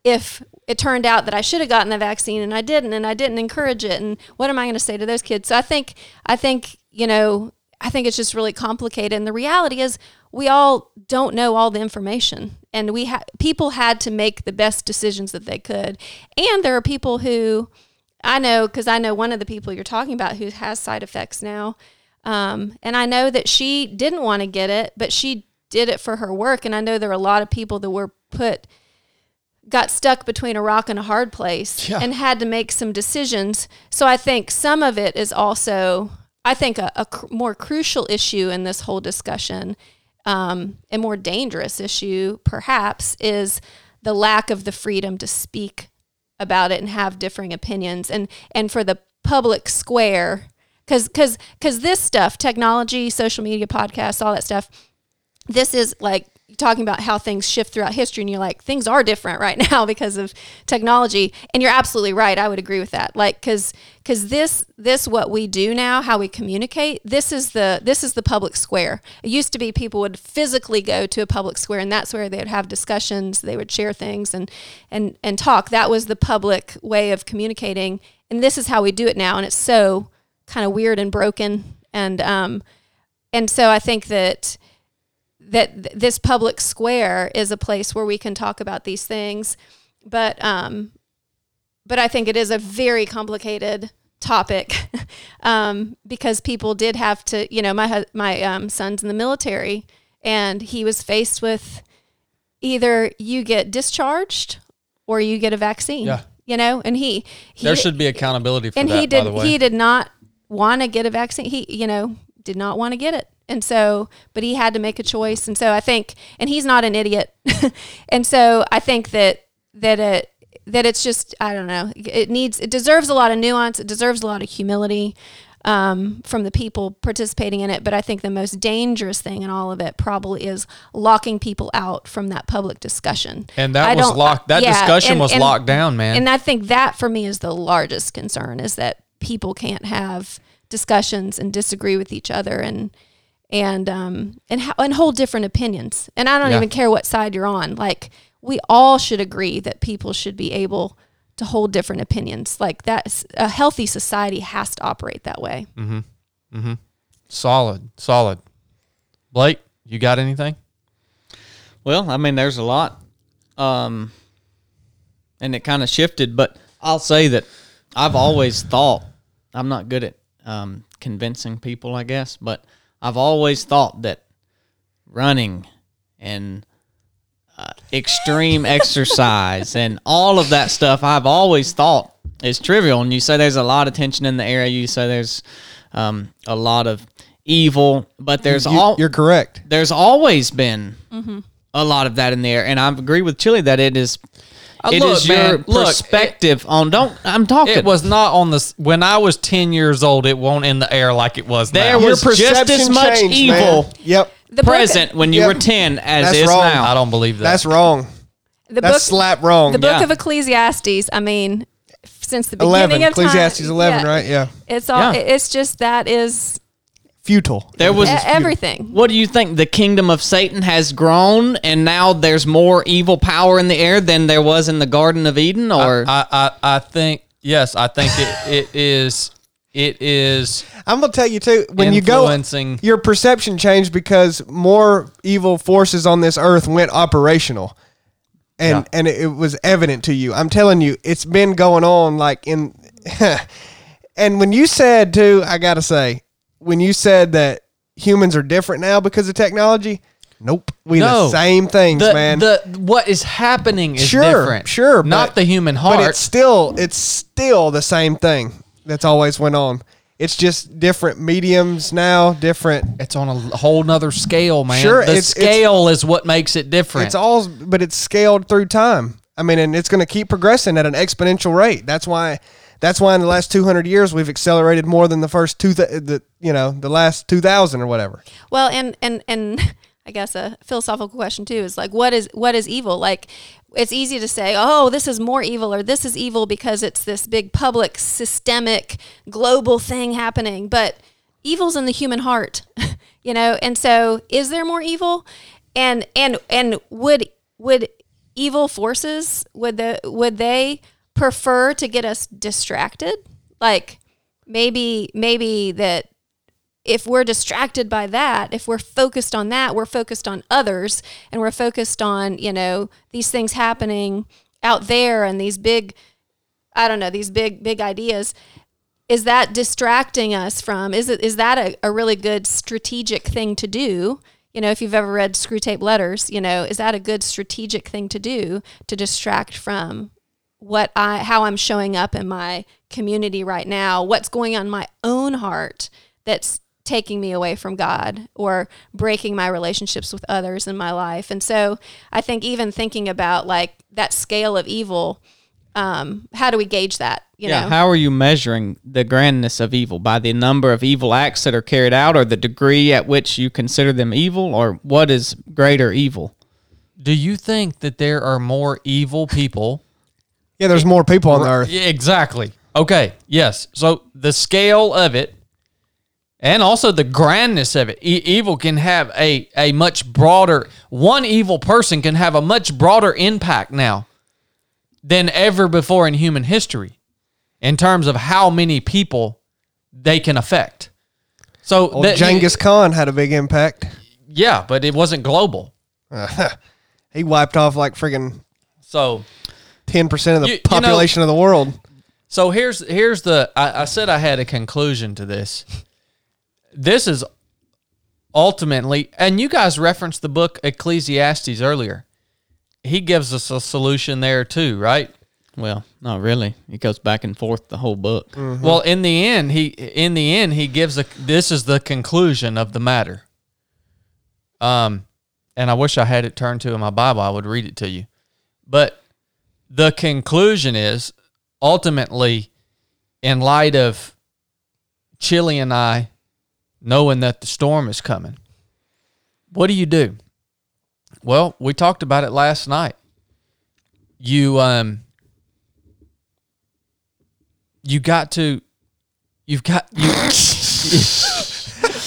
if it turned out that I should have gotten the vaccine and I didn't and I didn't encourage it and what am I going to say to those kids? So I think I think you know I think it's just really complicated and the reality is we all don't know all the information and we ha- people had to make the best decisions that they could and there are people who I know because I know one of the people you're talking about who has side effects now um, and I know that she didn't want to get it but she did it for her work and I know there are a lot of people that were put got stuck between a rock and a hard place Yeah. and had to make some decisions. So I think some of it is also, I think, a, a cr- more crucial issue in this whole discussion, um, a more dangerous issue perhaps, is the lack of the freedom to speak about it and have differing opinions, and and for the public square, because because because this stuff, technology, social media, podcasts, all that stuff this is like talking about how things shift throughout history and you're like things are different right now because of technology. And you're absolutely right. I would agree with that. Like because because this this what we do now how we communicate this is the this is the public square. It used to be people would physically go to a public square and that's where they would have discussions they would share things and and and talk. That was the public way of communicating and this is how we do it now and it's so kind of weird and broken. And um and so i think that that th- this public square is a place where we can talk about these things but um but i think it is a very complicated topic um because people did have to you know my my um son's in the military and he was faced with either you get discharged or you get a vaccine Yeah. you know, and he, he There should be accountability for and that. he by the did he did not want to get a vaccine he you know did not want to get it and so but he had to make a choice. And so i think and he's not an idiot. And so i think that that it that it's just i don't know it needs it deserves a lot of nuance. It deserves a lot of humility um, from the people participating in it. But i think the most dangerous thing in all of it probably is locking people out from that public discussion. And that I was locked- that discussion and- was and- locked down, man. and I think that for me is the largest concern is that people can't have discussions and disagree with each other and and um and ho- and hold different opinions. And I don't Yeah. even care what side you're on. Like we all should agree that people should be able to hold different opinions. Like that's a healthy society has to operate that way. Mm-hmm. Mm-hmm. Solid, solid. Blake, you got anything? Well, I mean, there's a lot, um, and it kind of shifted. But I'll say that I've always thought I'm not good at um, convincing people, I guess, but I've always thought that running and uh, extreme exercise and all of that stuff, I've always thought is trivial. And you say there's a lot of tension in the area. You say there's um, a lot of evil, but there's You- all you're correct. there's always been a lot of that in there, and I agree with Chili that it is. Uh, it look, is your look, perspective on. Don't I'm talking. It was not on the when I was ten years old. It won't in the air like it was There now. was just as much changed, evil man. Yep. The book- present when you Yep. were ten as That's is wrong. now. I don't believe that. That's wrong. The That's book slap wrong. the book Yeah. of Ecclesiastes, I mean, since the beginning 11. of time, Ecclesiastes 11, yeah, right? Yeah. It's all Yeah. it's just that is Futile. There was e- everything. What do you think? The kingdom of Satan has grown, and now there's more evil power in the air than there was in the Garden of Eden, or I, I, I think yes. I think it, it is. It is I'm gonna tell you too. When you go, influencing. your perception changed because more evil forces on this earth went operational, and Yeah. and it, it was evident to you. I'm telling you, it's been going on like in. and when you said too, I gotta say, when you said that humans are different now because of technology, nope, we No. the same things, the, man. the what is happening is sure, different. sure, not but- the human heart. But it's still it's still the same thing that's always went on. It's just different mediums now, different. It's on a whole nother scale, man. Sure, the it's- it's- scale is what makes it different. It's all, but it's scaled through time. I mean, and it's going to keep progressing at an exponential rate. That's why. That's why in the last 200 years we've accelerated more than the first two, th- the you know, the last 2000 or whatever. Well, and and and I guess a philosophical question too is like, what is what is evil? Like, it's easy to say, oh, this is more evil, or this is evil because it's this big public, systemic, global thing happening. But evil's in the human heart, you know. And so, is there more evil? And and and would would evil forces would the would they prefer to get us distracted? Like maybe maybe that if we're distracted by that, if we're focused on that, we're focused on others and we're focused on, you know, these things happening out there and these big, I don't know, these big, big ideas. Is that distracting us from, is it, is that a, a really good strategic thing to do? You know, if you've ever read Screwtape Letters, you know, is that a good strategic thing to do to distract from what I how I'm showing up in my community right now, what's going on in my own heart that's taking me away from God or breaking my relationships with others in my life. And so I think even thinking about like that scale of evil, um, how do we gauge that? You yeah, know, how are you measuring the grandness of evil by the number of evil acts that are carried out, or the degree at which you consider them evil, or what is greater evil? Do you think that there are more evil people? Yeah, there's more people on the earth. Yeah, exactly. Okay. Yes. So the scale of it, and also the grandness of it. E- evil can have a a much broader. One evil person can have a much broader impact now than ever before in human history, in terms of how many people they can affect. So Old that- Genghis Khan had a big impact. yeah, but it wasn't global. He wiped off like friggin' So 10% of the You- you know- population of the world. So here's here's the I, I said I had a conclusion to this. This is ultimately, and you guys referenced the book Ecclesiastes earlier. He gives us a solution there too, right? Well, not really. It goes back and forth the whole book. Mm-hmm. Well, in the end, he in the end he gives a this is the conclusion of the matter. Um, and I wish I had it turned to in my Bible. I would read it to you, but the conclusion is ultimately, in light of Chili and I knowing that the storm is coming, what do you do? Well, we talked about it last night. You um you got to you've got you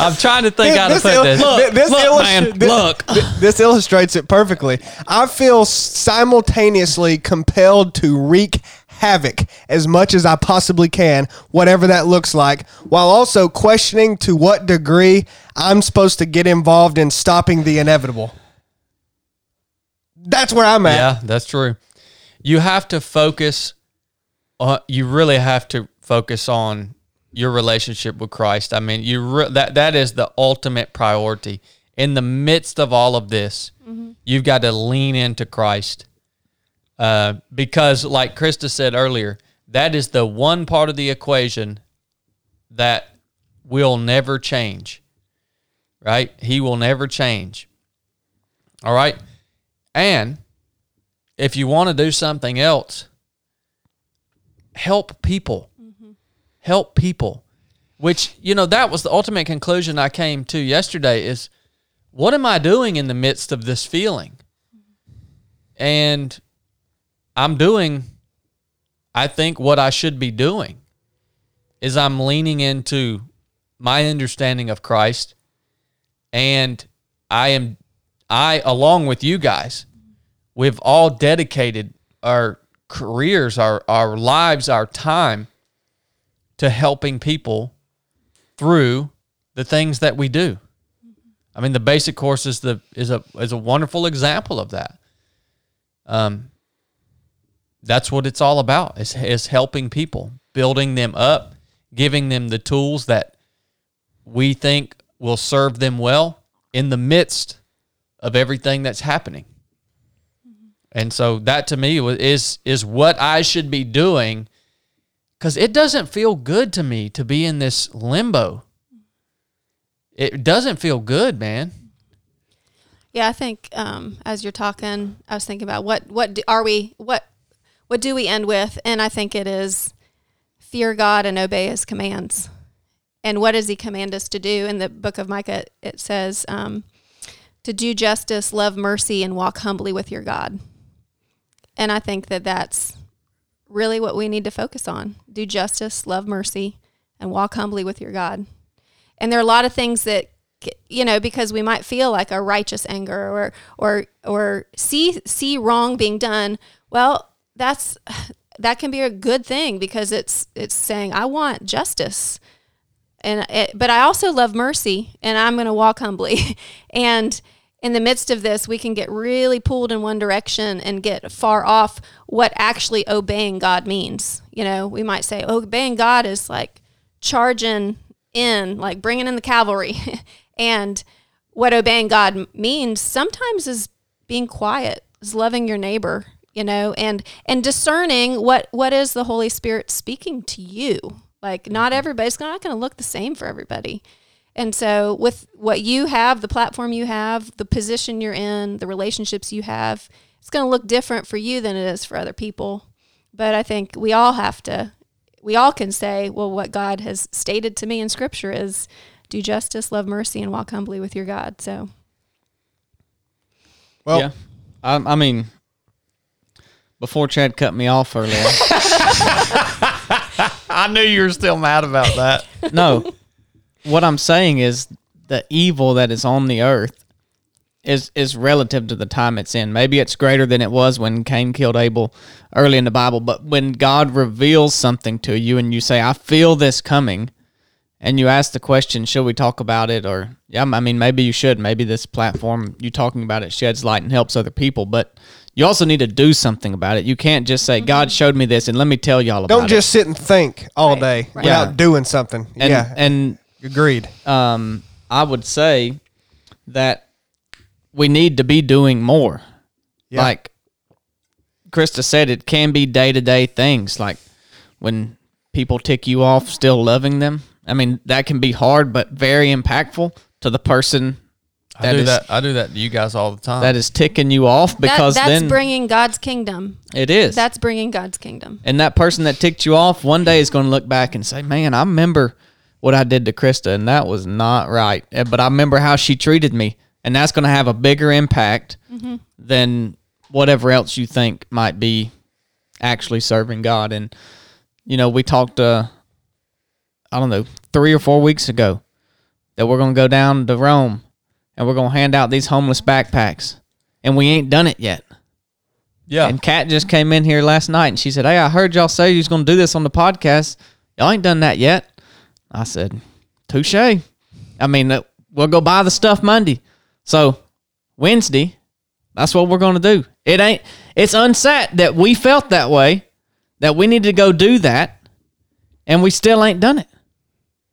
I'm trying to think how to put il- this. thi- this look, man, thi- look. thi- this illustrates it perfectly. I feel simultaneously compelled to wreak havoc as much as I possibly can, whatever that looks like, while also questioning to what degree I'm supposed to get involved in stopping the inevitable. That's where I'm at. Yeah, that's true. You have to focus on you really have to focus on your relationship with Christ. I mean, you re- that that is the ultimate priority. In the midst of all of this, you've got to lean into Christ. Uh, because like Krista said earlier, that is the one part of the equation that will never change. Right? He will never change. All right? And if you want to do something else, help people. Help people. Which, you know, that was the ultimate conclusion I came to yesterday is what am I doing in the midst of this feeling? And I'm doing I think what I should be doing is I'm leaning into my understanding of Christ and I am I along with you guys we've all dedicated our careers, our our lives, our time to helping people through the things that we do. I mean, the basic course is the is a is a wonderful example of that. Um, that's what it's all about is is helping people, building them up, giving them the tools that we think will serve them well in the midst of everything that's happening. And so that to me is is what I should be doing cuz it doesn't feel good to me to be in this limbo. It doesn't feel good, man. Yeah, I think um, as you're talking, I was thinking about what what do, are we what what do we end with, and I think it is fear God and obey His commands. And what does He command us to do? In the book of Micah, it says um, to do justice, love mercy, and walk humbly with your God. And I think that that's really what we need to focus on: do justice, love mercy, and walk humbly with your God. And there are a lot of things that you know because we might feel like a righteous anger or or or see see wrong being done well that's that can be a good thing because it's it's saying i want justice. And it, but i also love mercy and i'm going to walk humbly. And in the midst of this we can get really pulled in one direction and get far off what actually obeying god means. You know we might say oh, obeying god is like charging in like bringing in the cavalry. And what obeying god means sometimes is being quiet is loving your neighbor you know and and discerning what what is the holy spirit speaking to you. Like not mm-hmm. everybody's not going to look the same for everybody and so with what you have the platform you have the position you're in the relationships you have it's going to look different for you than it is for other people but i think we all have to we all can say, well, what God has stated to me in Scripture is do justice, love mercy, and walk humbly with your God. So, Well, yeah. I, I mean, before Chad cut me off earlier, I knew you were still mad about that. no, what I'm saying is the evil that is on the earth is is relative to the time it's in. Maybe it's greater than it was when Cain killed Abel early in the Bible, but when God reveals something to you and you say, "I feel this coming," and you ask the question, "Should we talk about it?" or yeah, I mean, maybe you should. Maybe this platform you talking about it sheds light and helps other people, but you also need to do something about it. You can't just say, mm-hmm. "God showed me this," and let me tell y'all about it. don't it. just sit and think all Right, day right. without Yeah. doing something. and, yeah, and agreed. um, I would say that we need to be doing more. Yeah. Like Krista said, it can be day to day things like when people tick you off, still loving them. I mean, that can be hard, but very impactful to the person I do is- that. I do that to you guys all the time. that is ticking you off because that, that's then bringing God's kingdom. it is. That's bringing God's kingdom. and that person that ticked you off one day is going to look back and say, "Man, I remember what I did to Krista, and that was not right." Eh, But I remember how she treated me, and that's going to have a bigger impact than whatever else you think might be actually serving God. And you know, we talked, uh, I don't know, three or four weeks ago that we're going to go down to Rome and we're going to hand out these homeless backpacks, and we ain't done it yet. yeah. And Kat just came in here last night and she said, Hey, I heard y'all say you was going to do this on the podcast. Y'all ain't done that yet. I said, Touche. I mean, uh, we'll go buy the stuff Monday. So Wednesday, that's what we're going to do. It ain't, it's unset that we felt that way, that we need to go do that, and we still ain't done it.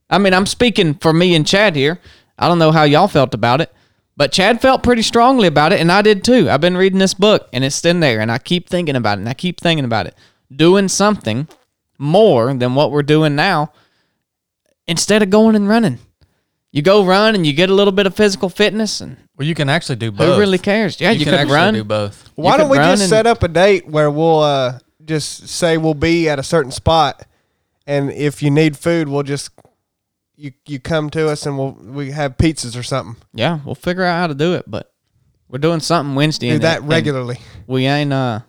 I mean, I'm speaking for me and Chad here. I don't know how y'all felt about it, but Chad felt pretty strongly about it, and I did too. I've been reading this book, and it's in there, and I keep thinking about it, and I keep thinking about it. Doing something more than what we're doing now instead of going and running. You go run and you get a little bit of physical fitness, and well, you can actually do both. who really cares? Yeah, you, You, can could actually run. do both. Why You don't could we run just and- set up a date where we'll uh, just say we'll be at a certain spot, and if you need food, we'll just you you come to us and we'll we have pizzas or something. Yeah, we'll figure out how to do it, but we're doing something Wednesday. Do and that it- and regularly. We ain't uh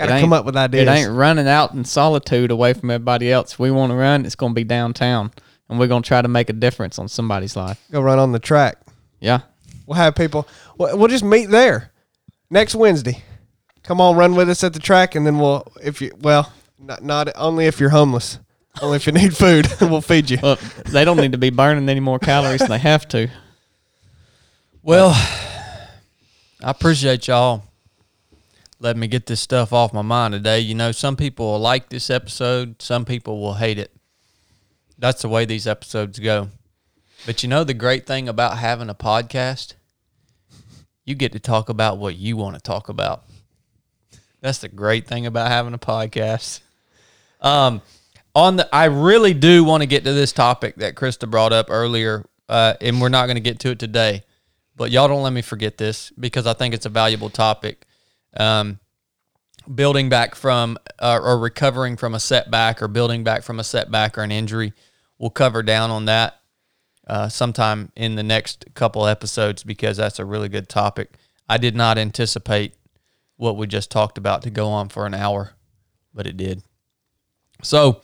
Got to it come ain't- up with ideas. It ain't running out in solitude away from everybody else. If we want to run, it's going to be downtown, and we're going to try to make a difference on somebody's life. Go run on the track. Yeah, We'll have people. We'll, we'll just meet there next Wednesday. Come on, run with us at the track, and then we'll if you well not not only if you're homeless, only if you need food, we'll feed you. well, they don't need to be burning any more calories than they have to. Well, I appreciate y'all letting me get this stuff off my mind today. You know, some people will like this episode, some people will hate it. That's the way these episodes go. But you know, the great thing about having a podcast, you get to talk about what you want to talk about. That's the great thing about having a podcast. Um, on the, I really do want to get to this topic that Krista brought up earlier, uh, and we're not going to get to it today. But y'all don't let me forget this because I think it's a valuable topic. Um, building back from uh, or recovering from a setback or building back from a setback or an injury. We'll cover down on that uh, sometime in the next couple episodes because that's a really good topic. I did not anticipate what we just talked about to go on for an hour, but it did. So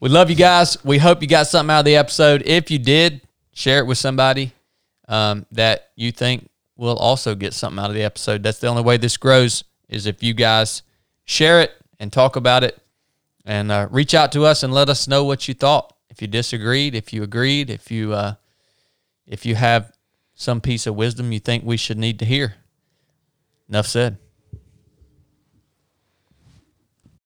we love you guys. We hope you got something out of the episode. If you did, share it with somebody um, that you think will also get something out of the episode. That's the only way this grows is if you guys share it and talk about it and uh, reach out to us and let us know what you thought. If you disagreed, if you agreed, if you uh, if you have some piece of wisdom you think we should need to hear. Enough said.